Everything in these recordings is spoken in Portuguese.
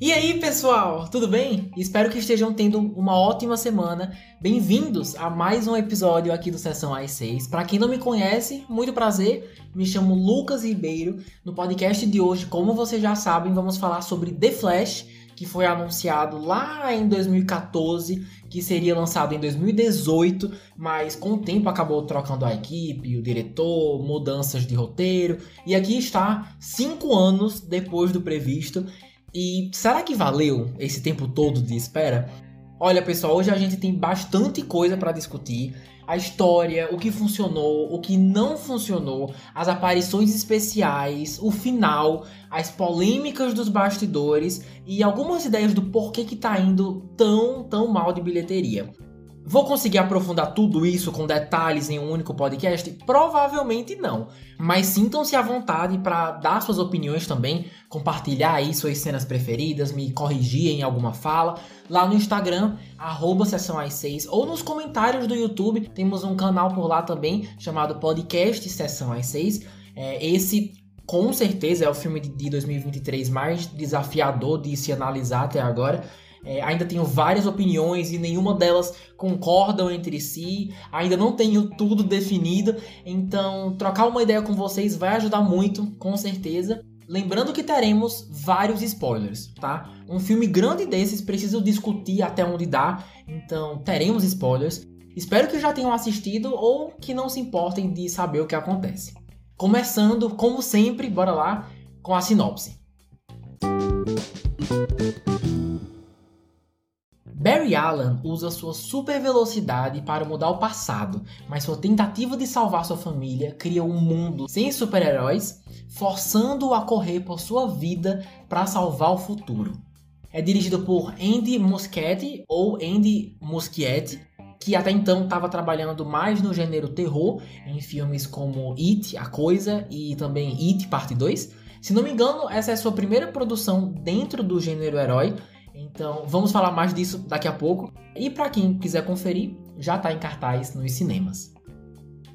E aí, pessoal, tudo bem? Espero que estejam tendo uma ótima semana. Bem-vindos a mais um episódio aqui do Sessão às 6. Para quem não me conhece, muito prazer. Me chamo Lucas Ribeiro. No podcast de hoje, como vocês já sabem, vamos falar sobre The Flash, que foi anunciado lá em 2014, que seria lançado em 2018, mas com o tempo acabou trocando a equipe, o diretor, mudanças de roteiro, e aqui está, cinco anos depois do previsto. E será que valeu esse tempo todo de espera? Olha, pessoal, hoje a gente tem bastante coisa para discutir. A história, o que funcionou, o que não funcionou, as aparições especiais, o final, as polêmicas dos bastidores e algumas ideias do porquê que tá indo tão, tão mal de bilheteria. Vou conseguir aprofundar tudo isso com detalhes em um único podcast? Provavelmente não. Mas sintam-se à vontade para dar suas opiniões também, compartilhar aí suas cenas preferidas, me corrigir em alguma fala. Lá no Instagram, arroba Sessão às 6, ou nos comentários do YouTube, temos um canal por lá também, chamado Podcast Sessão às 6. É, esse com certeza é o filme de 2023 mais desafiador de se analisar até agora. É, ainda tenho várias opiniões e nenhuma delas concordam entre si. Ainda não tenho tudo definido. Então, trocar uma ideia com vocês vai ajudar muito, com certeza. Lembrando que teremos vários spoilers, tá? Um filme grande desses precisa discutir até onde dá, então teremos spoilers. Espero que já tenham assistido ou que não se importem de saber o que acontece. Começando, como sempre, bora lá com a sinopse. Barry Allen usa sua super velocidade para mudar o passado, mas sua tentativa de salvar sua família cria um mundo sem super-heróis, forçando-o a correr por sua vida para salvar o futuro. É dirigido por Andy Muschietti ou Andy Muschietti, que até então estava trabalhando mais no gênero terror em filmes como It, A Coisa e também It Parte 2. Se não me engano, essa é sua primeira produção dentro do gênero herói então, vamos falar mais disso daqui a pouco. E para quem quiser conferir, já está em cartaz nos cinemas.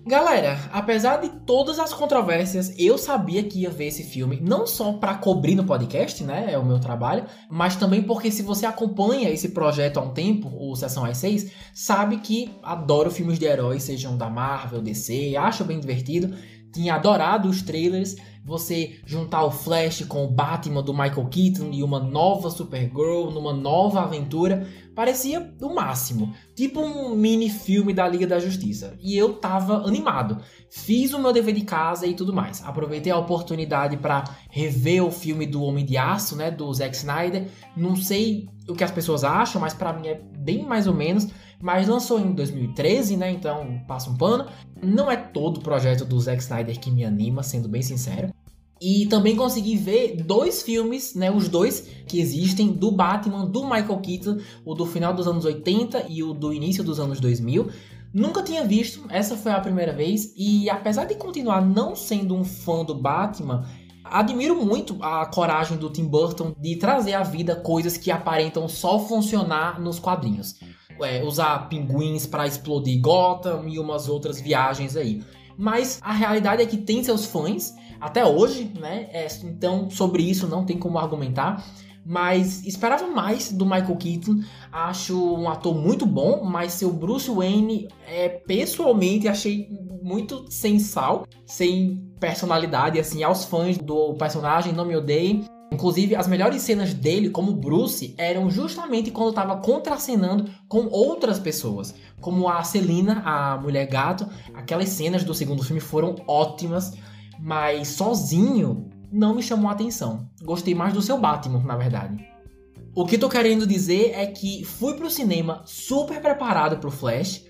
Galera, apesar de todas as controvérsias, eu sabia que ia ver esse filme, não só para cobrir no podcast, né, é o meu trabalho, mas também porque se você acompanha esse projeto há um tempo, o Sessão às 6, sabe que adoro filmes de heróis, sejam da Marvel, DC, acho bem divertido, tinha adorado os trailers você juntar o Flash com o Batman do Michael Keaton e uma nova Supergirl numa nova aventura, parecia o máximo, tipo um mini filme da Liga da Justiça. E eu tava animado. Fiz o meu dever de casa e tudo mais. Aproveitei a oportunidade para rever o filme do Homem de Aço, né, do Zack Snyder. Não sei o que as pessoas acham, mas para mim é bem mais ou menos mas lançou em 2013, né? Então passa um pano. Não é todo o projeto do Zack Snyder que me anima, sendo bem sincero. E também consegui ver dois filmes, né, os dois que existem do Batman do Michael Keaton, o do final dos anos 80 e o do início dos anos 2000. Nunca tinha visto, essa foi a primeira vez e apesar de continuar não sendo um fã do Batman, admiro muito a coragem do Tim Burton de trazer à vida coisas que aparentam só funcionar nos quadrinhos é, usar pinguins para explodir Gotham e umas outras viagens aí. Mas a realidade é que tem seus fãs até hoje, né? É, então sobre isso não tem como argumentar. Mas esperava mais do Michael Keaton. Acho um ator muito bom, mas seu Bruce Wayne, é, pessoalmente, achei muito sem sal, sem personalidade, assim, aos fãs do personagem, não me odeiem. Inclusive, as melhores cenas dele como Bruce eram justamente quando estava contracenando com outras pessoas, como a Selina, a mulher gato. Aquelas cenas do segundo filme foram ótimas, mas sozinho não me chamou a atenção. Gostei mais do seu Batman, na verdade. O que tô querendo dizer é que fui pro cinema super preparado pro Flash,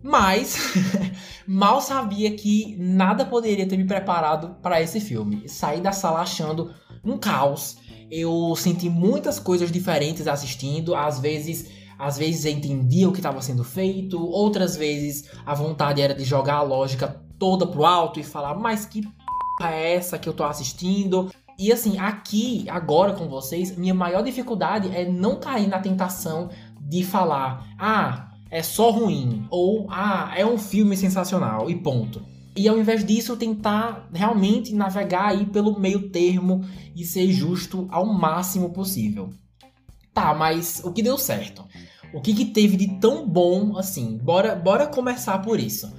mas mal sabia que nada poderia ter me preparado para esse filme. Saí da sala achando um caos. Eu senti muitas coisas diferentes assistindo, às vezes, às vezes entendia o que estava sendo feito, outras vezes a vontade era de jogar a lógica toda pro alto e falar, mas que p é essa que eu tô assistindo? E assim, aqui, agora com vocês, minha maior dificuldade é não cair na tentação de falar, ah, é só ruim, ou ah, é um filme sensacional e ponto. E ao invés disso tentar realmente navegar aí pelo meio termo e ser justo ao máximo possível. Tá, mas o que deu certo? O que, que teve de tão bom assim? Bora, bora começar por isso.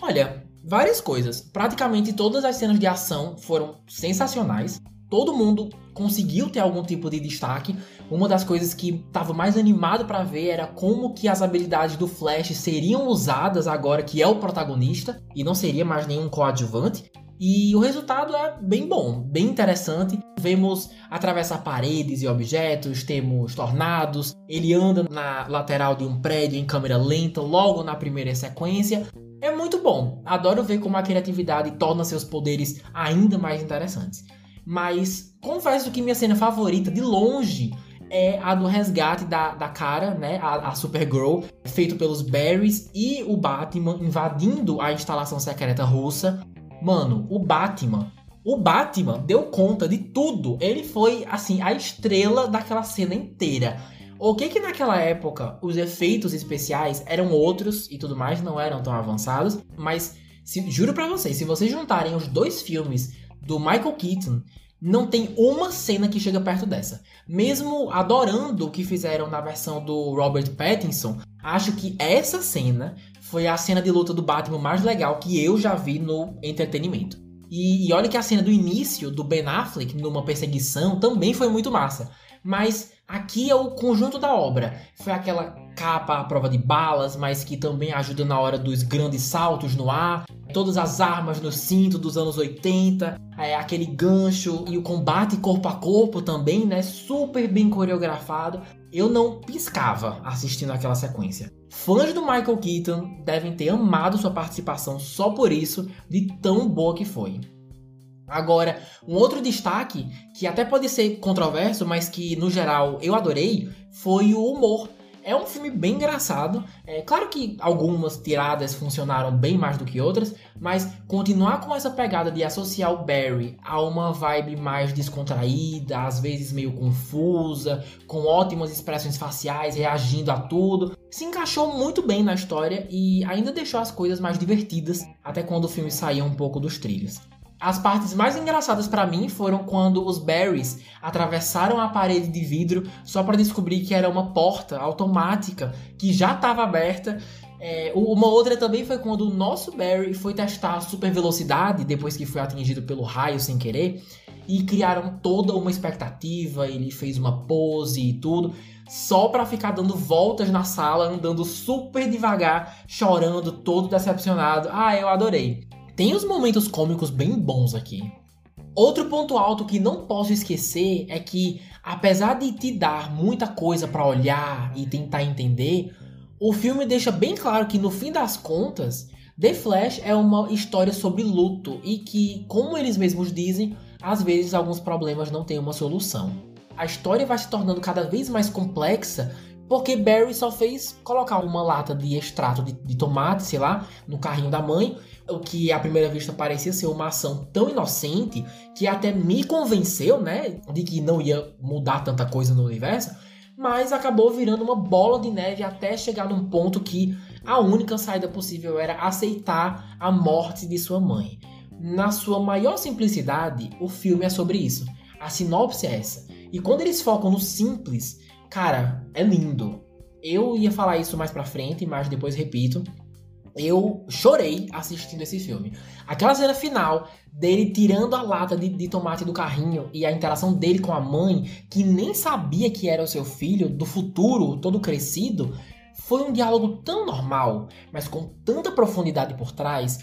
Olha, várias coisas. Praticamente todas as cenas de ação foram sensacionais. Todo mundo conseguiu ter algum tipo de destaque. Uma das coisas que estava mais animado para ver era como que as habilidades do Flash seriam usadas agora que é o protagonista e não seria mais nenhum coadjuvante. E o resultado é bem bom, bem interessante. Vemos atravessar paredes e objetos, temos tornados, ele anda na lateral de um prédio em câmera lenta logo na primeira sequência. É muito bom. Adoro ver como a criatividade torna seus poderes ainda mais interessantes. Mas confesso que minha cena favorita, de longe, é a do resgate da, da cara, né? A, a Supergirl, feito pelos Barrys e o Batman invadindo a instalação secreta russa. Mano, o Batman. O Batman deu conta de tudo. Ele foi, assim, a estrela daquela cena inteira. O que que naquela época os efeitos especiais eram outros e tudo mais, não eram tão avançados, mas se, juro para vocês, se vocês juntarem os dois filmes do Michael Keaton, não tem uma cena que chega perto dessa. Mesmo adorando o que fizeram na versão do Robert Pattinson, acho que essa cena foi a cena de luta do Batman mais legal que eu já vi no entretenimento. E, e olha que a cena do início do Ben Affleck numa perseguição também foi muito massa. Mas aqui é o conjunto da obra. Foi aquela capa à prova de balas, mas que também ajuda na hora dos grandes saltos no ar. Todas as armas no cinto dos anos 80, é, aquele gancho e o combate corpo a corpo também, né? Super bem coreografado. Eu não piscava assistindo aquela sequência. Fãs do Michael Keaton devem ter amado sua participação só por isso, de tão boa que foi. Agora, um outro destaque, que até pode ser controverso, mas que no geral eu adorei, foi o humor. É um filme bem engraçado. É claro que algumas tiradas funcionaram bem mais do que outras, mas continuar com essa pegada de associar o Barry a uma vibe mais descontraída, às vezes meio confusa, com ótimas expressões faciais, reagindo a tudo, se encaixou muito bem na história e ainda deixou as coisas mais divertidas até quando o filme saía um pouco dos trilhos. As partes mais engraçadas para mim foram quando os Barrys atravessaram a parede de vidro só para descobrir que era uma porta automática que já estava aberta. É, uma outra também foi quando o nosso Barry foi testar a super velocidade depois que foi atingido pelo raio sem querer e criaram toda uma expectativa. Ele fez uma pose e tudo só para ficar dando voltas na sala, andando super devagar, chorando, todo decepcionado. Ah, eu adorei. Tem os momentos cômicos bem bons aqui. Outro ponto alto que não posso esquecer é que, apesar de te dar muita coisa para olhar e tentar entender, o filme deixa bem claro que no fim das contas, The Flash é uma história sobre luto e que, como eles mesmos dizem, às vezes alguns problemas não têm uma solução. A história vai se tornando cada vez mais complexa porque Barry só fez colocar uma lata de extrato de, de tomate, sei lá, no carrinho da mãe o que à primeira vista parecia ser uma ação tão inocente que até me convenceu, né, de que não ia mudar tanta coisa no universo, mas acabou virando uma bola de neve até chegar num ponto que a única saída possível era aceitar a morte de sua mãe. Na sua maior simplicidade, o filme é sobre isso. A sinopse é essa. E quando eles focam no simples, cara, é lindo. Eu ia falar isso mais pra frente, mas depois repito eu chorei assistindo esse filme. Aquela cena final dele tirando a lata de, de, tomate do carrinho e a interação dele com a mãe, que nem sabia que era o seu filho, do futuro, todo crescido, foi um diálogo tão normal, mas com tanta profundidade por trás.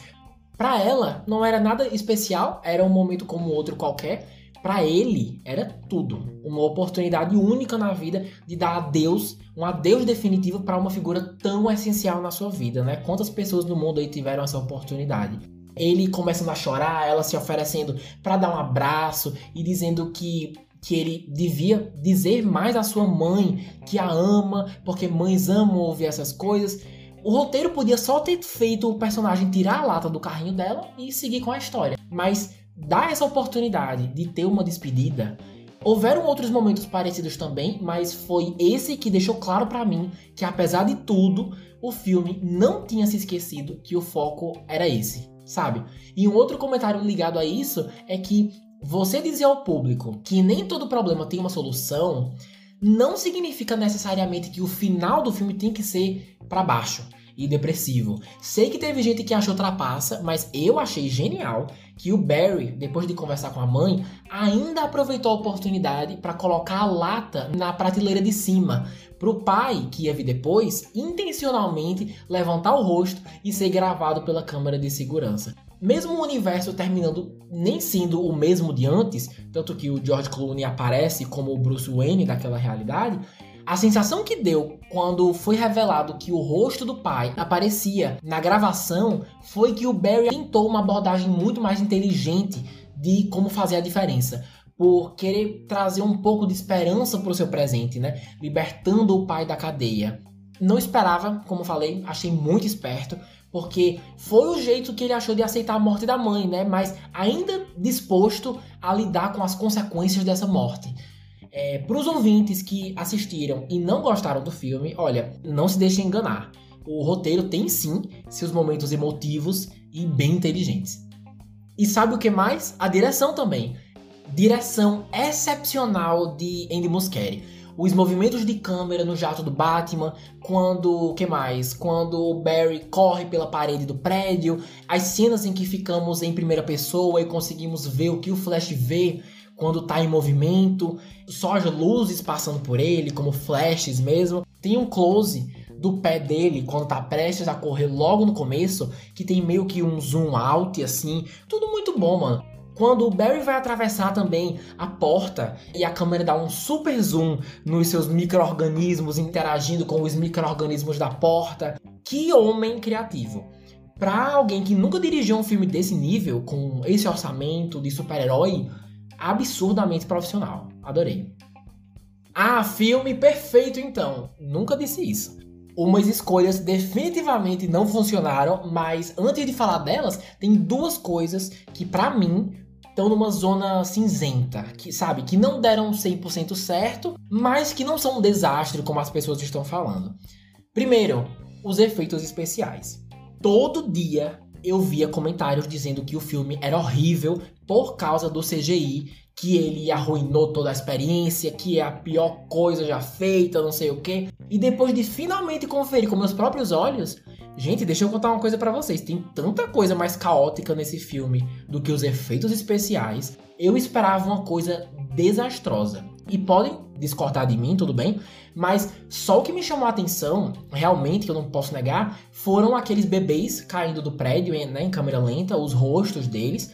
Para ela, não era nada especial, era um momento como outro qualquer, para ele era tudo. Uma oportunidade única na vida de dar adeus, um adeus definitivo para uma figura tão essencial na sua vida, né? Quantas pessoas no mundo aí tiveram essa oportunidade? Ele começando a chorar, ela se oferecendo para dar um abraço e dizendo que que ele devia dizer mais à sua mãe que a ama, porque mães amam ouvir essas coisas. O roteiro podia só ter feito o personagem tirar a lata do carrinho dela e seguir com a história, mas dar essa oportunidade de ter uma despedida. Houveram outros momentos parecidos também, mas foi esse que deixou claro para mim que apesar de tudo, o filme não tinha se esquecido que o foco era esse. sabe? E um outro comentário ligado a isso é que você dizer ao público que nem todo problema tem uma solução não significa necessariamente que o final do filme tem que ser para baixo e depressivo. Sei que teve gente que achou trapaça, mas eu achei genial que o Barry, depois de conversar com a mãe, ainda aproveitou a oportunidade para colocar a lata na prateleira de cima, para o pai, que ia vir depois, intencionalmente levantar o rosto e ser gravado pela câmera de segurança. Mesmo o universo terminando nem sendo o mesmo de antes, tanto que o George Clooney aparece como o Bruce Wayne daquela realidade, a sensação que deu quando foi revelado que o rosto do pai aparecia na gravação foi que o Barry tentou uma abordagem muito mais inteligente de como fazer a diferença. Por querer trazer um pouco de esperança para o seu presente, né? Libertando o pai da cadeia. Não esperava, como falei, achei muito esperto, porque foi o jeito que ele achou de aceitar a morte da mãe, né? Mas ainda disposto a lidar com as consequências dessa morte. É, Para os ouvintes que assistiram e não gostaram do filme, olha, não se deixem enganar. O roteiro tem sim seus momentos emotivos e bem inteligentes. E sabe o que mais? A direção também. Direção excepcional de Andy Muschietti. Os movimentos de câmera no jato do Batman, quando. o que mais? Quando o Barry corre pela parede do prédio, as cenas em que ficamos em primeira pessoa e conseguimos ver o que o Flash vê quando tá em movimento, só as luzes passando por ele, como flashes mesmo. Tem um close do pé dele quando tá prestes a correr logo no começo, que tem meio que um zoom out assim. Tudo muito bom, mano. Quando o Barry vai atravessar também a porta e a câmera dá um super zoom nos seus micro-organismos interagindo com os micro-organismos da porta. Que homem criativo! Para alguém que nunca dirigiu um filme desse nível, com esse orçamento de super-herói, absurdamente profissional. Adorei. Ah, filme perfeito então. Nunca disse isso. Umas escolhas definitivamente não funcionaram, mas antes de falar delas, tem duas coisas que para mim estão numa zona cinzenta, que sabe, que não deram 100% certo, mas que não são um desastre como as pessoas estão falando. Primeiro, os efeitos especiais. Todo dia eu via comentários dizendo que o filme era horrível por causa do CGI, que ele arruinou toda a experiência, que é a pior coisa já feita, não sei o que. E depois de finalmente conferir com meus próprios olhos, gente, deixa eu contar uma coisa para vocês. Tem tanta coisa mais caótica nesse filme do que os efeitos especiais. Eu esperava uma coisa desastrosa. E podem discordar de mim, tudo bem, mas só o que me chamou a atenção, realmente, que eu não posso negar, foram aqueles bebês caindo do prédio né, em câmera lenta, os rostos deles,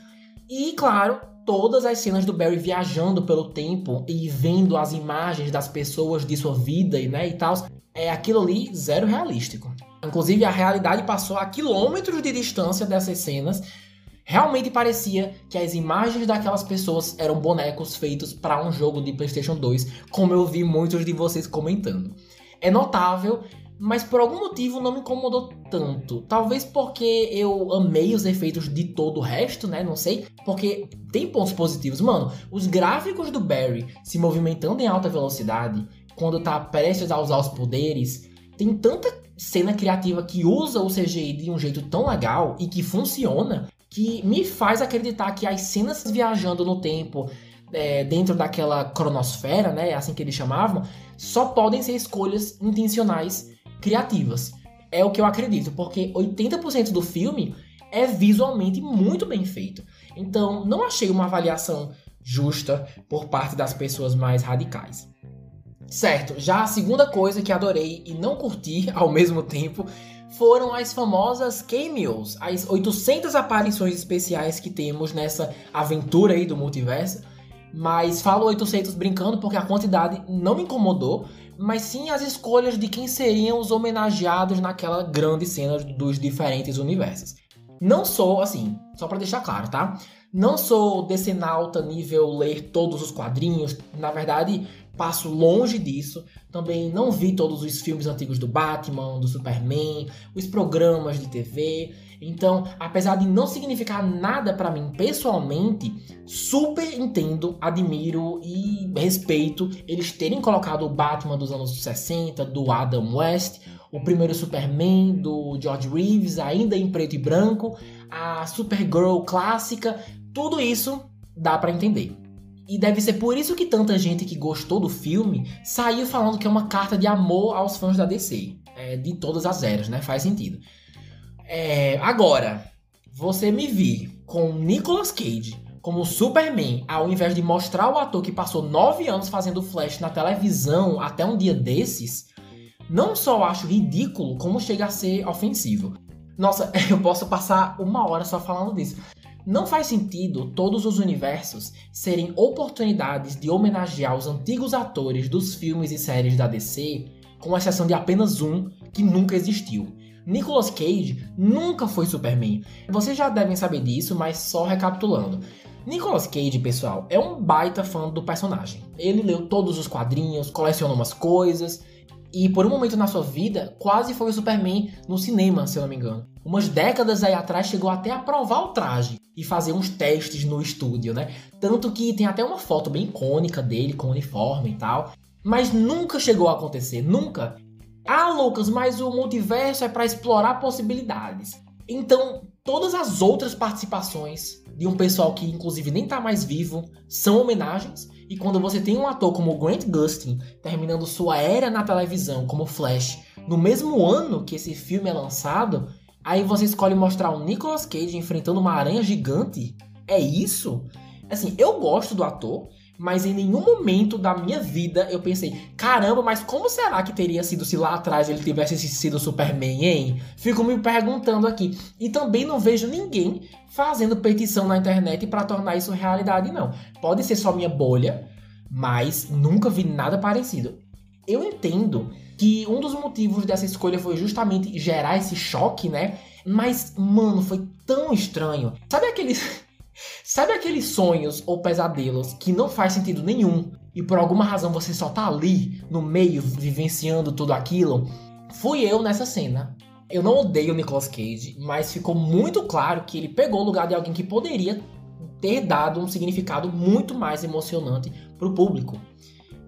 e, claro, todas as cenas do Barry viajando pelo tempo e vendo as imagens das pessoas de sua vida né, e tal, é aquilo ali zero realístico. Inclusive, a realidade passou a quilômetros de distância dessas cenas Realmente parecia que as imagens daquelas pessoas eram bonecos feitos para um jogo de PlayStation 2, como eu vi muitos de vocês comentando. É notável, mas por algum motivo não me incomodou tanto. Talvez porque eu amei os efeitos de todo o resto, né? Não sei. Porque tem pontos positivos. Mano, os gráficos do Barry se movimentando em alta velocidade, quando tá prestes a usar os poderes, tem tanta cena criativa que usa o CGI de um jeito tão legal e que funciona que me faz acreditar que as cenas viajando no tempo é, dentro daquela cronosfera, né, assim que eles chamavam, só podem ser escolhas intencionais criativas. É o que eu acredito, porque 80% do filme é visualmente muito bem feito. Então, não achei uma avaliação justa por parte das pessoas mais radicais. Certo, já a segunda coisa que adorei e não curti ao mesmo tempo foram as famosas cameos, as 800 aparições especiais que temos nessa aventura aí do multiverso. Mas falo 800 brincando porque a quantidade não me incomodou, mas sim as escolhas de quem seriam os homenageados naquela grande cena dos diferentes universos. Não sou, assim, só para deixar claro, tá? Não sou decenalta nível ler todos os quadrinhos. Na verdade, passo longe disso. Também não vi todos os filmes antigos do Batman, do Superman, os programas de TV. Então, apesar de não significar nada para mim pessoalmente, super entendo, admiro e respeito eles terem colocado o Batman dos anos 60, do Adam West, o primeiro Superman do George Reeves, ainda em preto e branco, a Supergirl clássica, tudo isso dá para entender. E deve ser por isso que tanta gente que gostou do filme saiu falando que é uma carta de amor aos fãs da DC. É, de todas as eras, né? Faz sentido. É, agora, você me vir com Nicolas Cage como Superman, ao invés de mostrar o ator que passou nove anos fazendo Flash na televisão até um dia desses, não só acho ridículo, como chega a ser ofensivo. Nossa, eu posso passar uma hora só falando disso. Não faz sentido todos os universos serem oportunidades de homenagear os antigos atores dos filmes e séries da DC, com exceção de apenas um que nunca existiu. Nicolas Cage nunca foi Superman. Vocês já devem saber disso, mas só recapitulando. Nicolas Cage, pessoal, é um baita fã do personagem. Ele leu todos os quadrinhos, colecionou umas coisas e por um momento na sua vida quase foi o Superman no cinema, se eu não me engano. Umas décadas aí atrás chegou até a provar o traje e fazer uns testes no estúdio, né? Tanto que tem até uma foto bem icônica dele com uniforme e tal. Mas nunca chegou a acontecer, nunca. Ah, Lucas, mas o multiverso é para explorar possibilidades. Então, todas as outras participações de um pessoal que inclusive nem tá mais vivo são homenagens. E quando você tem um ator como Grant Gustin terminando sua era na televisão como Flash no mesmo ano que esse filme é lançado, aí você escolhe mostrar o Nicolas Cage enfrentando uma aranha gigante. É isso? Assim, eu gosto do ator, mas em nenhum momento da minha vida eu pensei, caramba, mas como será que teria sido se lá atrás ele tivesse sido Superman, hein? Fico me perguntando aqui. E também não vejo ninguém fazendo petição na internet para tornar isso realidade, não. Pode ser só minha bolha, mas nunca vi nada parecido. Eu entendo que um dos motivos dessa escolha foi justamente gerar esse choque, né? Mas, mano, foi tão estranho. Sabe aqueles. Sabe aqueles sonhos ou pesadelos que não faz sentido nenhum e por alguma razão você só tá ali no meio vivenciando tudo aquilo? Fui eu nessa cena. Eu não odeio o Nicolas Cage, mas ficou muito claro que ele pegou o lugar de alguém que poderia ter dado um significado muito mais emocionante pro público.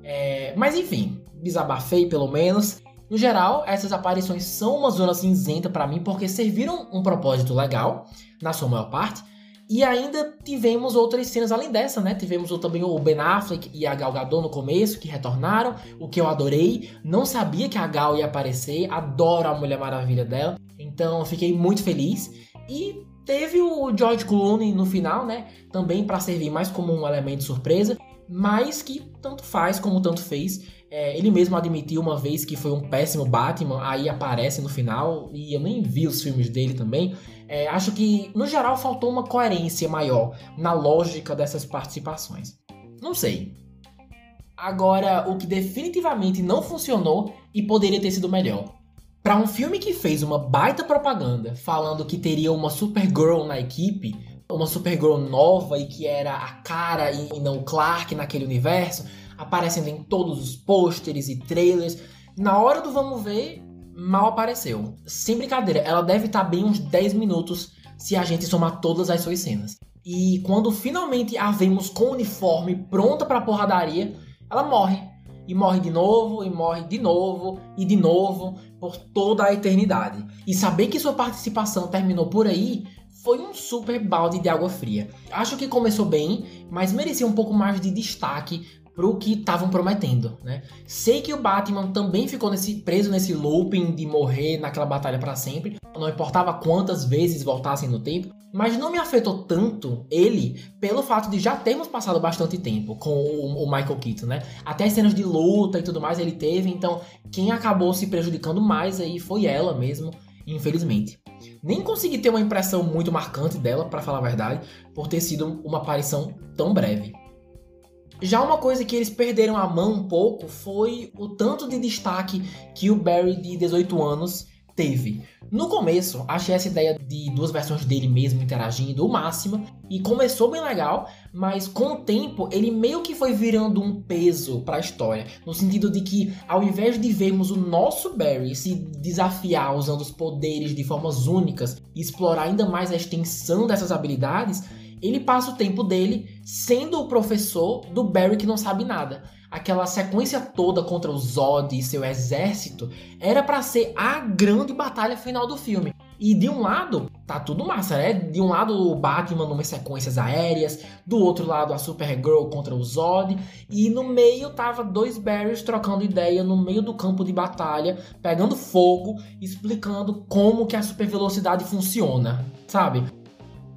É, mas enfim, desabafei pelo menos. No geral, essas aparições são uma zona cinzenta para mim porque serviram um propósito legal, na sua maior parte, e ainda tivemos outras cenas além dessa, né? Tivemos também o Ben Affleck e a Gal Gadot no começo, que retornaram, o que eu adorei. Não sabia que a Gal ia aparecer, adoro a Mulher Maravilha dela, então fiquei muito feliz. E teve o George Clooney no final, né? Também para servir mais como um elemento surpresa, mas que tanto faz como tanto fez. É, ele mesmo admitiu uma vez que foi um péssimo Batman, aí aparece no final, e eu nem vi os filmes dele também. É, acho que, no geral, faltou uma coerência maior na lógica dessas participações. Não sei. Agora, o que definitivamente não funcionou e poderia ter sido melhor. Para um filme que fez uma baita propaganda falando que teria uma Supergirl na equipe, uma Supergirl nova e que era a cara e não Clark naquele universo, aparecendo em todos os pôsteres e trailers. Na hora do vamos ver, mal apareceu. Sem brincadeira, ela deve estar tá bem uns 10 minutos se a gente somar todas as suas cenas. E quando finalmente a vemos com o uniforme pronta para porradaria, ela morre. E morre de novo, e morre de novo, e de novo, por toda a eternidade. E saber que sua participação terminou por aí foi um super balde de água fria. Acho que começou bem, mas merecia um pouco mais de destaque pro que estavam prometendo, né? Sei que o Batman também ficou nesse, preso nesse looping de morrer naquela batalha para sempre, não importava quantas vezes voltassem no tempo, mas não me afetou tanto ele pelo fato de já termos passado bastante tempo com o, o Michael Keaton, né? Até cenas de luta e tudo mais ele teve, então quem acabou se prejudicando mais aí foi ela mesmo, infelizmente. Nem consegui ter uma impressão muito marcante dela, para falar a verdade, por ter sido uma aparição tão breve. Já uma coisa que eles perderam a mão um pouco foi o tanto de destaque que o Barry de 18 anos teve. No começo, achei essa ideia de duas versões dele mesmo interagindo o máximo e começou bem legal, mas com o tempo ele meio que foi virando um peso para a história, no sentido de que ao invés de vermos o nosso Barry se desafiar usando os poderes de formas únicas e explorar ainda mais a extensão dessas habilidades, ele passa o tempo dele sendo o professor do Barry que não sabe nada. Aquela sequência toda contra o Zod e seu exército era para ser a grande batalha final do filme. E de um lado, tá tudo massa, né? De um lado o Batman numa sequências aéreas, do outro lado a Supergirl contra o Zod, e no meio tava dois Barrys trocando ideia no meio do campo de batalha, pegando fogo, explicando como que a super velocidade funciona, sabe?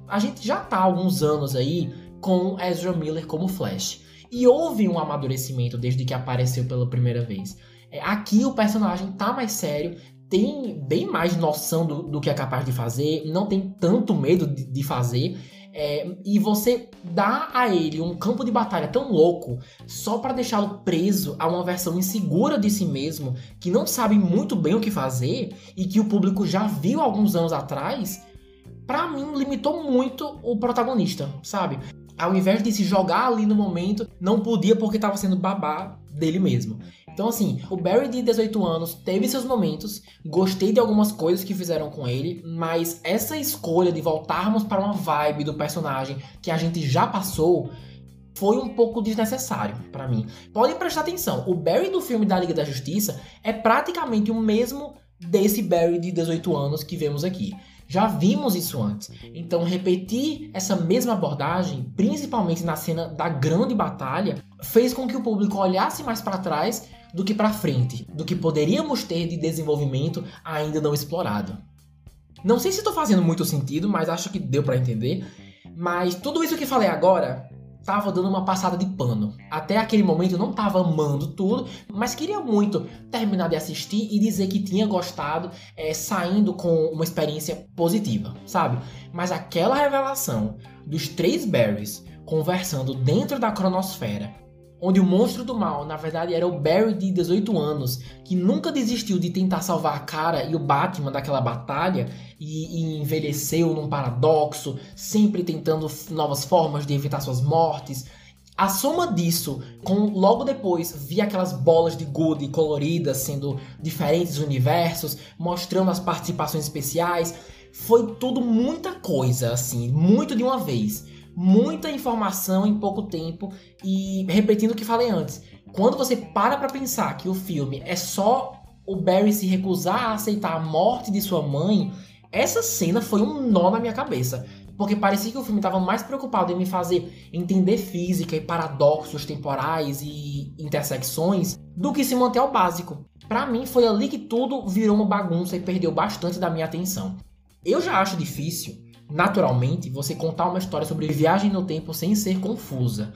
A gente já tá há alguns anos aí com Ezra Miller como Flash. E houve um amadurecimento desde que apareceu pela primeira vez. É, aqui o personagem tá mais sério, tem bem mais noção do, do que é capaz de fazer, não tem tanto medo de, de fazer. É, e você dá a ele um campo de batalha tão louco só para deixá-lo preso a uma versão insegura de si mesmo, que não sabe muito bem o que fazer e que o público já viu alguns anos atrás, para mim limitou muito o protagonista, sabe? Ao invés de se jogar ali no momento, não podia porque estava sendo babá dele mesmo. Então, assim, o Barry de 18 anos teve seus momentos, gostei de algumas coisas que fizeram com ele, mas essa escolha de voltarmos para uma vibe do personagem que a gente já passou foi um pouco desnecessário para mim. Podem prestar atenção, o Barry do filme da Liga da Justiça é praticamente o mesmo desse Barry de 18 anos que vemos aqui. Já vimos isso antes. Então, repetir essa mesma abordagem, principalmente na cena da grande batalha, fez com que o público olhasse mais para trás do que para frente, do que poderíamos ter de desenvolvimento ainda não explorado. Não sei se estou fazendo muito sentido, mas acho que deu para entender. Mas tudo isso que falei agora tava dando uma passada de pano. Até aquele momento eu não tava amando tudo, mas queria muito terminar de assistir e dizer que tinha gostado, é, saindo com uma experiência positiva, sabe? Mas aquela revelação dos três Barrys conversando dentro da cronosfera onde o monstro do mal, na verdade, era o Barry de 18 anos, que nunca desistiu de tentar salvar a cara e o Batman daquela batalha e, e envelheceu num paradoxo, sempre tentando novas formas de evitar suas mortes. A soma disso, com logo depois vi aquelas bolas de Good coloridas sendo diferentes universos, mostrando as participações especiais, foi tudo muita coisa, assim, muito de uma vez muita informação em pouco tempo e repetindo o que falei antes, quando você para para pensar que o filme é só o Barry se recusar a aceitar a morte de sua mãe, essa cena foi um nó na minha cabeça. Porque parecia que o filme estava mais preocupado em me fazer entender física e paradoxos temporais e intersecções do que se manter ao básico. Para mim, foi ali que tudo virou uma bagunça e perdeu bastante da minha atenção. Eu já acho difícil naturalmente, você contar uma história sobre viagem no tempo sem ser confusa.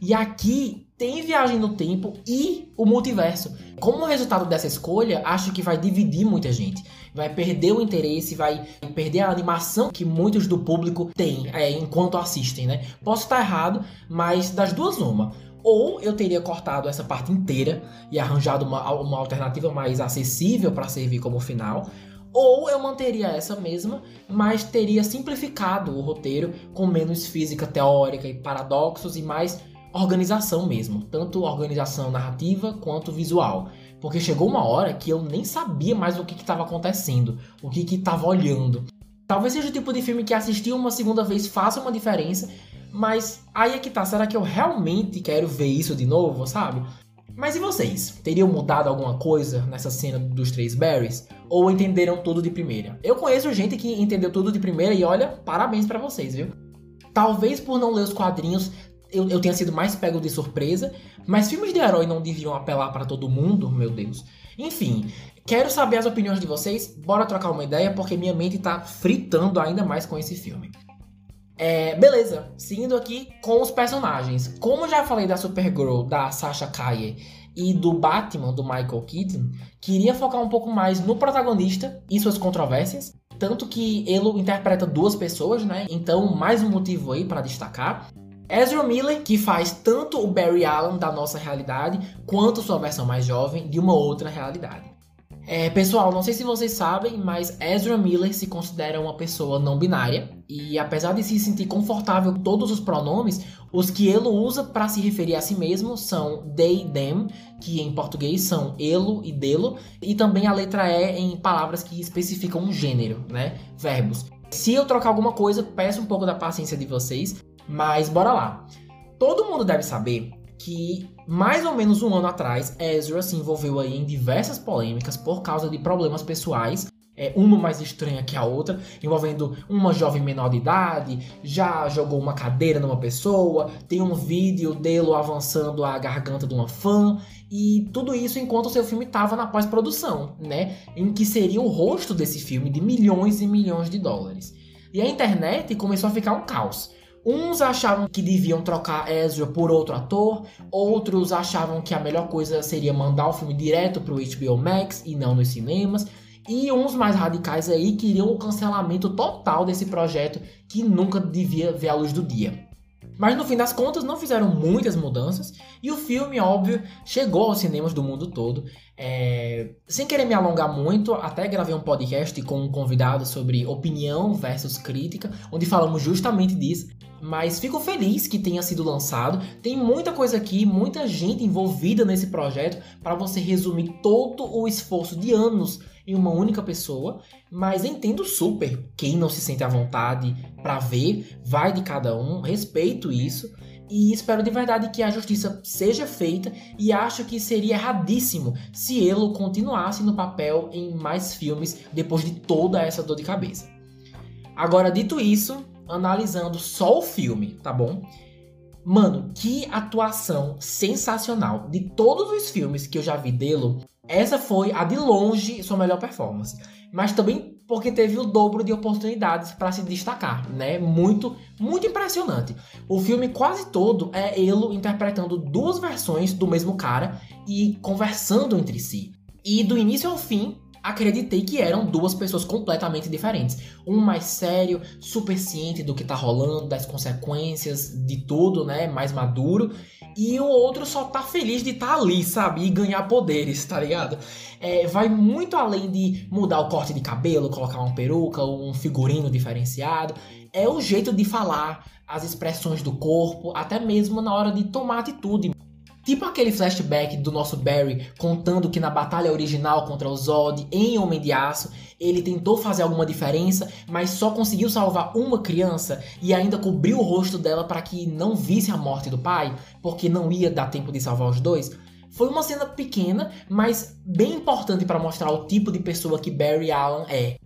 E aqui tem viagem no tempo e o multiverso. Como resultado dessa escolha, acho que vai dividir muita gente. Vai perder o interesse, vai perder a animação que muitos do público têm é, enquanto assistem, né? Posso estar errado, mas das duas, uma. Ou eu teria cortado essa parte inteira e arranjado uma, uma alternativa mais acessível para servir como final ou eu manteria essa mesma, mas teria simplificado o roteiro com menos física teórica e paradoxos e mais organização mesmo, tanto organização narrativa quanto visual. Porque chegou uma hora que eu nem sabia mais o que estava acontecendo, o que estava olhando. Talvez seja o tipo de filme que assistir uma segunda vez faça uma diferença, mas aí é que tá, será que eu realmente quero ver isso de novo, sabe? Mas e vocês? Teriam mudado alguma coisa nessa cena dos três berries? Ou entenderam tudo de primeira? Eu conheço gente que entendeu tudo de primeira e olha, parabéns para vocês, viu? Talvez por não ler os quadrinhos eu, eu, tenha sido mais pego de surpresa, mas filmes de herói não deviam apelar para todo mundo, meu Deus. Enfim, quero saber as opiniões de vocês, bora trocar uma ideia porque minha mente tá fritando ainda mais com esse filme. É, beleza, seguindo aqui com os personagens. Como já falei da Supergirl, da Sasha Calle e do Batman, do Michael Keaton, queria focar um pouco mais no protagonista e suas controvérsias. Tanto que ele interpreta duas pessoas, né? Então, mais um motivo aí para destacar. Ezra Miller, que faz tanto o Barry Allen da nossa realidade, quanto sua versão mais jovem de uma outra realidade. É, pessoal, não sei se vocês sabem, mas Ezra Miller se considera uma pessoa não binária e apesar de se sentir confortável com todos os pronomes, os que ele usa para se referir a si mesmo são they, them, que em português são elo e delo, e também a letra E em palavras que especificam um gênero, né? Verbos. Se eu trocar alguma coisa, peço um pouco da paciência de vocês, mas bora lá. Todo mundo deve saber que mais ou menos um ano atrás, Ezra se envolveu aí em diversas polêmicas por causa de problemas pessoais é, uma mais estranha que a outra, envolvendo uma jovem menor de idade, já jogou uma cadeira numa pessoa, tem um vídeo dele avançando a garganta de uma fã, e tudo isso enquanto o seu filme estava na pós-produção, né? Em que seria o rosto desse filme de milhões e milhões de dólares. E a internet começou a ficar um caos. Uns achavam que deviam trocar Ezra por outro ator, outros achavam que a melhor coisa seria mandar o filme direto para o HBO Max e não nos cinemas. E uns mais radicais aí queriam o cancelamento total desse projeto que nunca devia ver a luz do dia. Mas no fim das contas não fizeram muitas mudanças e o filme, óbvio, chegou aos cinemas do mundo todo. É... Sem querer me alongar muito, até gravei um podcast com um convidado sobre opinião versus crítica, onde falamos justamente disso. Mas fico feliz que tenha sido lançado. Tem muita coisa aqui, muita gente envolvida nesse projeto para você resumir todo o esforço de anos em uma única pessoa, mas entendo super quem não se sente à vontade para ver, vai de cada um, respeito isso e espero de verdade que a justiça seja feita e acho que seria erradíssimo se ele continuasse no papel em mais filmes depois de toda essa dor de cabeça. Agora, dito isso, analisando só o filme, tá bom? Mano, que atuação sensacional de todos os filmes que eu já vi dele. Essa foi a de longe sua melhor performance, mas também porque teve o dobro de oportunidades para se destacar, né? Muito, muito impressionante. O filme quase todo é ele interpretando duas versões do mesmo cara e conversando entre si. E do início ao fim, acreditei que eram duas pessoas completamente diferentes. Um mais sério, super ciente do que tá rolando, das consequências de tudo, né? Mais maduro. E o outro só tá feliz de estar tá ali, sabe? E ganhar poderes, tá ligado? É, vai muito além de mudar o corte de cabelo, colocar uma peruca, um figurino diferenciado. É o jeito de falar, as expressões do corpo, até mesmo na hora de tomar atitude. Tipo aquele flashback do nosso Barry contando que na batalha original contra o Zod, em Homem de Aço, ele tentou fazer alguma diferença, mas só conseguiu salvar uma criança e ainda cobriu o rosto dela para que não visse a morte do pai, porque não ia dar tempo de salvar os dois. Foi uma cena pequena, mas bem importante para mostrar o tipo de pessoa que Barry Allen é.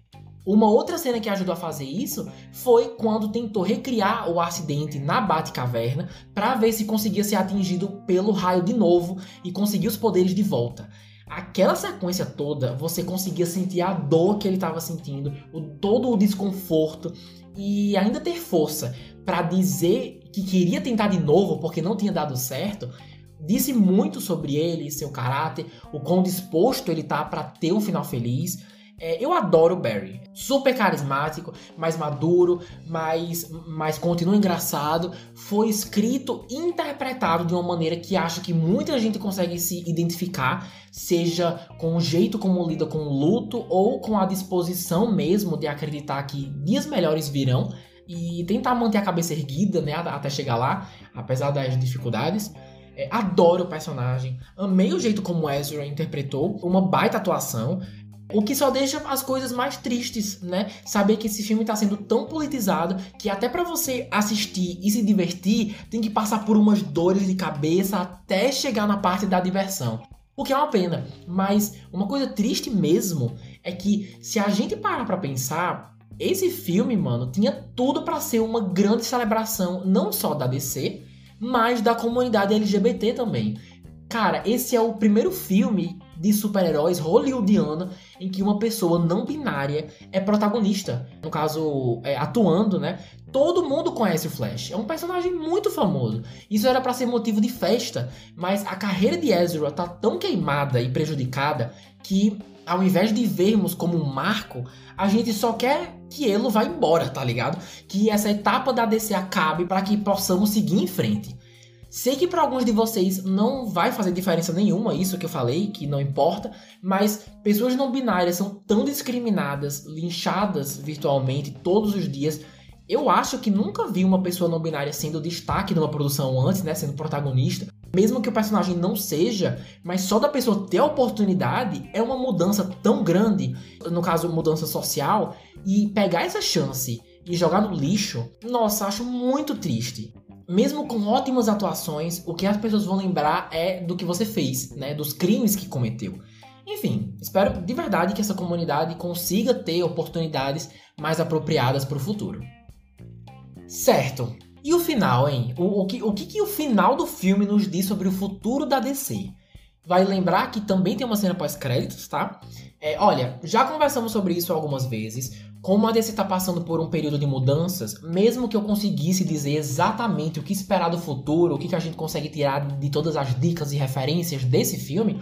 Uma outra cena que ajudou a fazer isso foi quando tentou recriar o acidente na Batcaverna para ver se conseguia ser atingido pelo raio de novo e conseguir os poderes de volta. Aquela sequência toda, você conseguia sentir a dor que ele estava sentindo, o, todo o desconforto e ainda ter força para dizer que queria tentar de novo porque não tinha dado certo. Disse muito sobre ele, seu caráter, o quão disposto ele tá para ter um final feliz. É, eu adoro o Barry. Super carismático, mais maduro, mais, mais continua engraçado. Foi escrito e interpretado de uma maneira que acho que muita gente consegue se identificar, seja com o jeito como lida com o luto ou com a disposição mesmo de acreditar que dias melhores virão e tentar manter a cabeça erguida, né, até chegar lá, apesar das dificuldades. É, adoro o personagem, amei o jeito como Ezra interpretou, uma baita atuação. O que só deixa as coisas mais tristes, né? Saber que esse filme está sendo tão politizado que até para você assistir e se divertir, tem que passar por umas dores de cabeça até chegar na parte da diversão. O que é uma pena, mas uma coisa triste mesmo é que se a gente parar para pensar, esse filme, mano, tinha tudo para ser uma grande celebração não só da DC, mas da comunidade LGBT também. Cara, esse é o primeiro filme de super-heróis hollywoodiana em que uma pessoa não binária é protagonista. No caso, é, atuando, né? Todo mundo conhece o Flash. É um personagem muito famoso. Isso era para ser motivo de festa, mas a carreira de Ezra tá tão queimada e prejudicada que ao invés de vermos como um marco, a gente só quer que ele vá embora, tá ligado? Que essa etapa da DC acabe para que possamos seguir em frente. Sei que para alguns de vocês não vai fazer diferença nenhuma isso que eu falei, que não importa, mas pessoas não binárias são tão discriminadas, linchadas virtualmente todos os dias. Eu acho que nunca vi uma pessoa não binária sendo destaque numa produção antes, né, sendo protagonista. Mesmo que o personagem não seja, mas só da pessoa ter a oportunidade é uma mudança tão grande, no caso, mudança social, e pegar essa chance e jogar no lixo, nossa, acho muito triste mesmo com ótimas atuações, o que as pessoas vão lembrar é do que você fez, né? Dos crimes que cometeu. Enfim, espero de verdade que essa comunidade consiga ter oportunidades mais apropriadas para o futuro. Certo. E o final, hein? O, o, que, o que, que o final do filme nos diz sobre o futuro da DC? Vai lembrar que também tem uma cena pós-créditos, tá? É, olha, já conversamos sobre isso algumas vezes. Como a DC está passando por um período de mudanças, mesmo que eu conseguisse dizer exatamente o que esperar do futuro, o que, que a gente consegue tirar de todas as dicas e referências desse filme,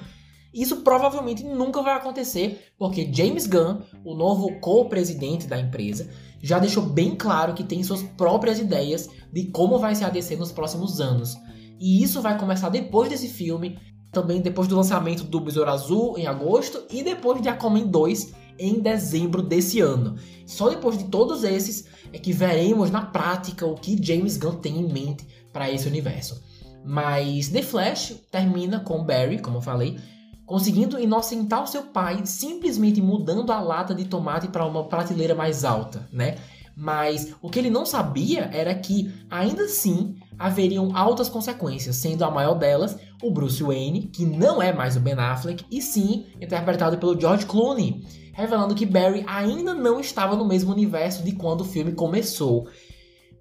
isso provavelmente nunca vai acontecer, porque James Gunn, o novo co-presidente da empresa, já deixou bem claro que tem suas próprias ideias de como vai ser a DC nos próximos anos. E isso vai começar depois desse filme, também depois do lançamento do Besouro Azul em agosto e depois de Aquaman 2 em dezembro desse ano. Só depois de todos esses é que veremos na prática o que James Gunn tem em mente para esse universo. Mas The Flash termina com Barry, como eu falei, conseguindo inocentar o seu pai simplesmente mudando a lata de tomate para uma prateleira mais alta, né? Mas o que ele não sabia era que, ainda assim, haveriam altas consequências, sendo a maior delas o Bruce Wayne, que não é mais o Ben Affleck, e sim interpretado pelo George Clooney, revelando que Barry ainda não estava no mesmo universo de quando o filme começou.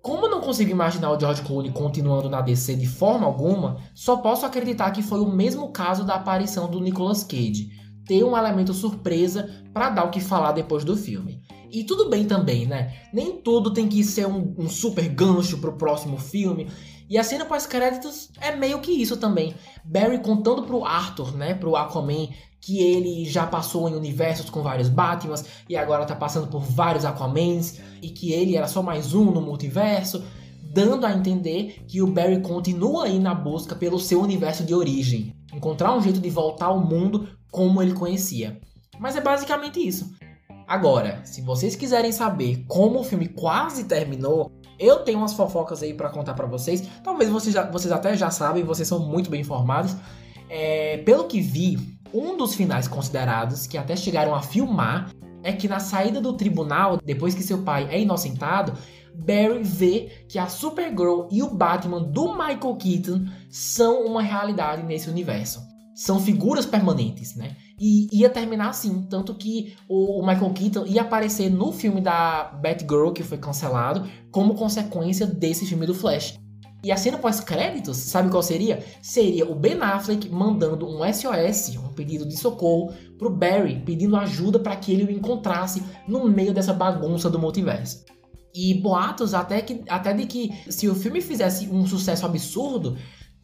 Como eu não consigo imaginar o George Clooney continuando na DC de forma alguma, só posso acreditar que foi o mesmo caso da aparição do Nicolas Cage, ter um elemento surpresa para dar o que falar depois do filme. E tudo bem também, né? Nem tudo tem que ser um, um super gancho pro próximo filme. E a cena pós-créditos é meio que isso também. Barry contando pro Arthur, né, pro Aquaman, que ele já passou em universos com vários Batmans e agora tá passando por vários Aquamans e que ele era só mais um no multiverso, dando a entender que o Barry continua aí na busca pelo seu universo de origem, encontrar um jeito de voltar ao mundo como ele conhecia. Mas é basicamente isso. Agora, se vocês quiserem saber como o filme quase terminou, eu tenho umas fofocas aí para contar para vocês. Talvez vocês, já, vocês até já sabem, vocês são muito bem informados. É, pelo que vi, um dos finais considerados, que até chegaram a filmar, é que na saída do tribunal, depois que seu pai é inocentado, Barry vê que a Supergirl e o Batman do Michael Keaton são uma realidade nesse universo. São figuras permanentes, né? E ia terminar assim, tanto que o Michael Keaton ia aparecer no filme da Batgirl, que foi cancelado, como consequência desse filme do Flash. E a cena pós-créditos, sabe qual seria? Seria o Ben Affleck mandando um SOS, um pedido de socorro, pro Barry, pedindo ajuda para que ele o encontrasse no meio dessa bagunça do multiverso. E boatos até, que, até de que se o filme fizesse um sucesso absurdo,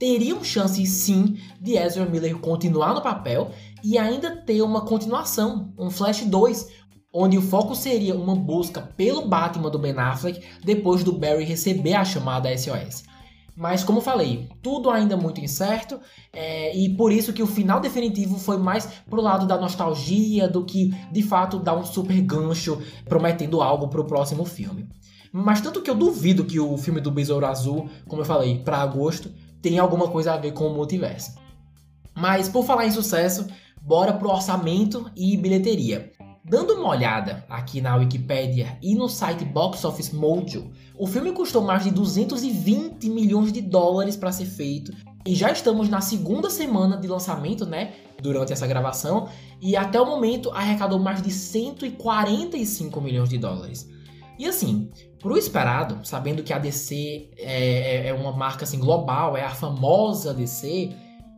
teriam chance sim de Ezra Miller continuar no papel e ainda ter uma continuação, um Flash 2, onde o foco seria uma busca pelo Batman do Ben Affleck depois do Barry receber a chamada SOS. Mas como falei, tudo ainda muito incerto é, e por isso que o final definitivo foi mais pro lado da nostalgia do que de fato dar um super gancho prometendo algo pro próximo filme. Mas tanto que eu duvido que o filme do Besouro Azul, como eu falei, para agosto, tem alguma coisa a ver com o multiverso. Mas por falar em sucesso, bora pro orçamento e bilheteria. Dando uma olhada aqui na Wikipedia e no site Box Office Mojo, o filme custou mais de 220 milhões de dólares para ser feito e já estamos na segunda semana de lançamento, né? Durante essa gravação, e até o momento arrecadou mais de 145 milhões de dólares. E assim, pro esperado, sabendo que a DC é, é, é uma marca assim, global, é a famosa DC,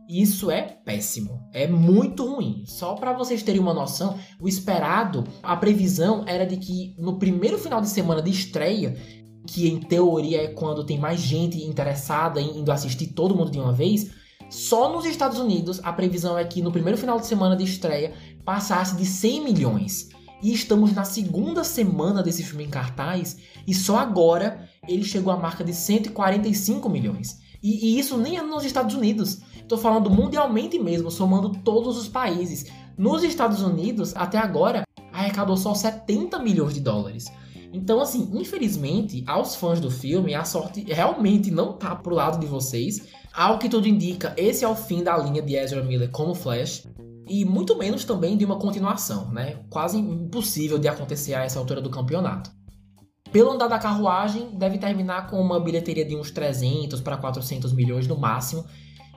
isso é péssimo, é muito ruim. Só para vocês terem uma noção, o esperado, a previsão era de que no primeiro final de semana de estreia, que em teoria é quando tem mais gente interessada em indo assistir todo mundo de uma vez, só nos Estados Unidos a previsão é que no primeiro final de semana de estreia passasse de 100 milhões. E estamos na segunda semana desse filme em cartaz e só agora ele chegou à marca de 145 milhões. E, e isso nem é nos Estados Unidos. Estou falando mundialmente mesmo, somando todos os países. Nos Estados Unidos, até agora, arrecadou só 70 milhões de dólares. Então, assim, infelizmente, aos fãs do filme, a sorte realmente não tá pro lado de vocês. Ao que tudo indica, esse é o fim da linha de Ezra Miller como Flash e muito menos também de uma continuação, né? Quase impossível de acontecer a essa altura do campeonato. Pelo andar da carruagem, deve terminar com uma bilheteria de uns 300 para 400 milhões no máximo.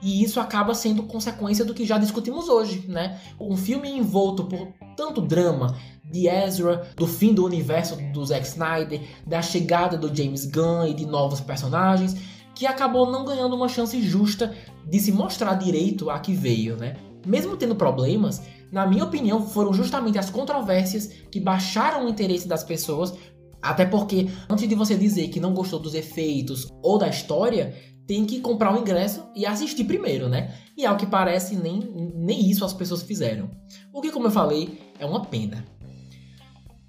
E isso acaba sendo consequência do que já discutimos hoje, né? Um filme envolto por tanto drama de Ezra, do fim do universo do Zack Snyder, da chegada do James Gunn e de novos personagens, que acabou não ganhando uma chance justa de se mostrar direito a que veio, né? Mesmo tendo problemas, na minha opinião, foram justamente as controvérsias que baixaram o interesse das pessoas até porque, antes de você dizer que não gostou dos efeitos ou da história, tem que comprar o ingresso e assistir primeiro, né? E ao que parece, nem, nem isso as pessoas fizeram. O que, como eu falei, é uma pena.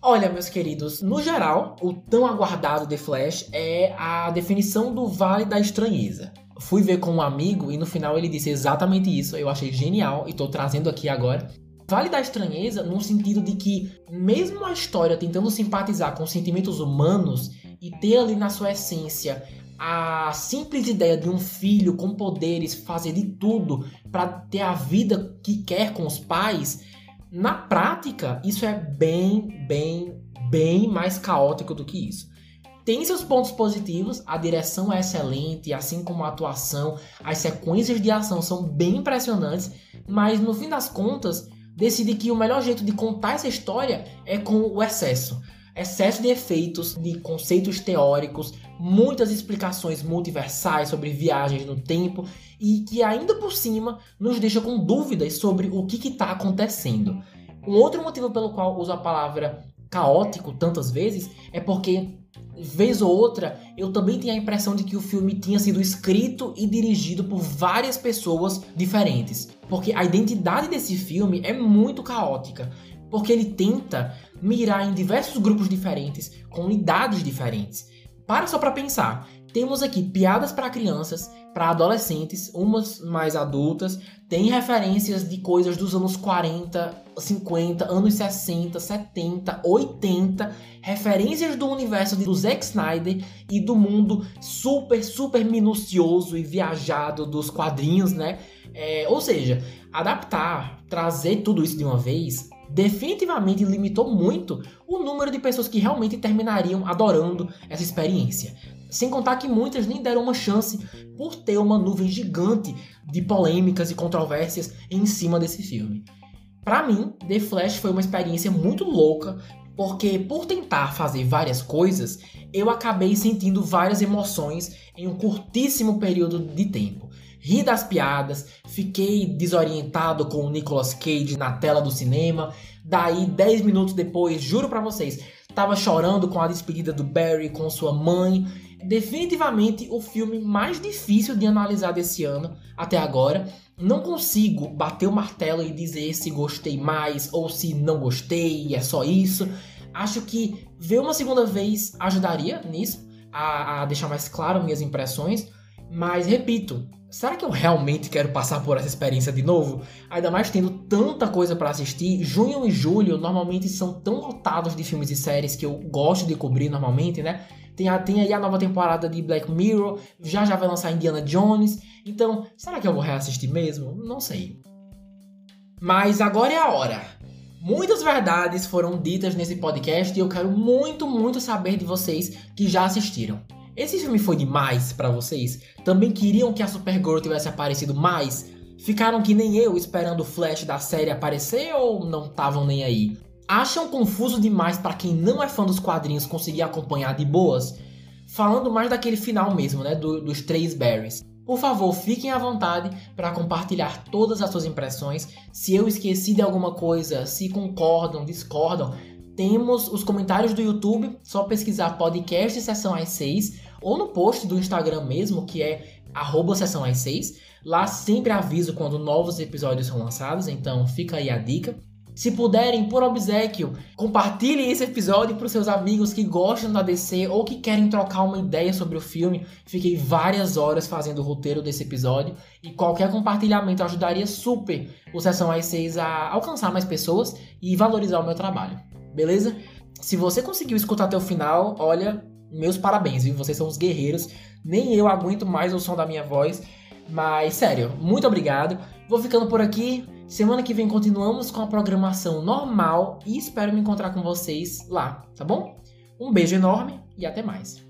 Olha, meus queridos, no geral, o tão aguardado The Flash é a definição do Vale da Estranheza. Fui ver com um amigo e no final ele disse exatamente isso, eu achei genial e tô trazendo aqui agora. Vale da estranheza no sentido de que, mesmo a história tentando simpatizar com sentimentos humanos e ter ali na sua essência a simples ideia de um filho com poderes fazer de tudo para ter a vida que quer com os pais, na prática isso é bem, bem, bem mais caótico do que isso. Tem seus pontos positivos, a direção é excelente, assim como a atuação, as sequências de ação são bem impressionantes, mas no fim das contas, decide que o melhor jeito de contar essa história é com o excesso. Excesso de efeitos, de conceitos teóricos, muitas explicações multiversais sobre viagens no tempo e que ainda por cima nos deixa com dúvidas sobre o que está acontecendo. Um outro motivo pelo qual uso a palavra caótico tantas vezes é porque vez ou outra, eu também tenho a impressão de que o filme tinha sido escrito e dirigido por várias pessoas diferentes. Porque a identidade desse filme é muito caótica. Porque ele tenta mirar em diversos grupos diferentes, com idades diferentes. Para só para pensar. Temos aqui piadas para crianças, para adolescentes, umas mais adultas, tem referências de coisas dos anos 40, 50, anos 60, 70, 80, referências do universo do Zack Snyder e do mundo super, super minucioso e viajado dos quadrinhos, né? É, ou seja, adaptar, trazer tudo isso de uma vez definitivamente limitou muito o número de pessoas que realmente terminariam adorando essa experiência. Sem contar que muitas nem deram uma chance por ter uma nuvem gigante de polêmicas e controvérsias em cima desse filme. Para mim, The Flash foi uma experiência muito louca, porque por tentar fazer várias coisas, eu acabei sentindo várias emoções em um curtíssimo período de tempo. Ri das piadas, fiquei desorientado com o Nicolas Cage na tela do cinema. Daí, 10 minutos depois, juro para vocês, tava chorando com a despedida do Barry com sua mãe definitivamente o filme mais difícil de analisar desse ano até agora. Não consigo bater o martelo e dizer se gostei mais ou se não gostei, é só isso. Acho que ver uma segunda vez ajudaria nisso, a, a deixar mais claro minhas impressões. Mas repito, será que eu realmente quero passar por essa experiência de novo? Ainda mais tendo tanta coisa para assistir. Junho e julho normalmente são tão lotados de filmes e séries que eu gosto de cobrir normalmente, né? Tem, a, tem aí a nova temporada de Black Mirror, já já vai lançar Indiana Jones. Então, será que eu vou reassistir mesmo? Não sei. Mas agora é a hora. Muitas verdades foram ditas nesse podcast e eu quero muito, muito saber de vocês que já assistiram. Esse filme foi demais para vocês? Também queriam que a Supergirl tivesse aparecido mais? Ficaram que nem eu esperando o Flash da série aparecer ou não estavam nem aí? Acham confuso demais para quem não é fã dos quadrinhos conseguir acompanhar de boas? Falando mais daquele final mesmo, né, do, dos três berries. Por favor, fiquem à vontade para compartilhar todas as suas impressões. Se eu esqueci de alguma coisa, se concordam, discordam, temos os comentários do YouTube, só pesquisar podcast Sessão às 6 ou no post do Instagram mesmo, que é arroba Sessão às 6. Lá sempre aviso quando novos episódios são lançados, então fica aí a dica. Se puderem, por obsequio, compartilhem esse episódio para os seus amigos que gostam da DC ou que querem trocar uma ideia sobre o filme. Fiquei várias horas fazendo o roteiro desse episódio e qualquer compartilhamento ajudaria super o Sessão às 6 a alcançar mais pessoas e valorizar o meu trabalho. Beleza? Se você conseguiu escutar até o final, olha, meus parabéns, viu? Vocês são os guerreiros. Nem eu aguento mais o som da minha voz. Mas, sério, muito obrigado. Vou ficando por aqui. Semana que vem continuamos com a programação normal e espero me encontrar com vocês lá, tá bom? Um beijo enorme e até mais.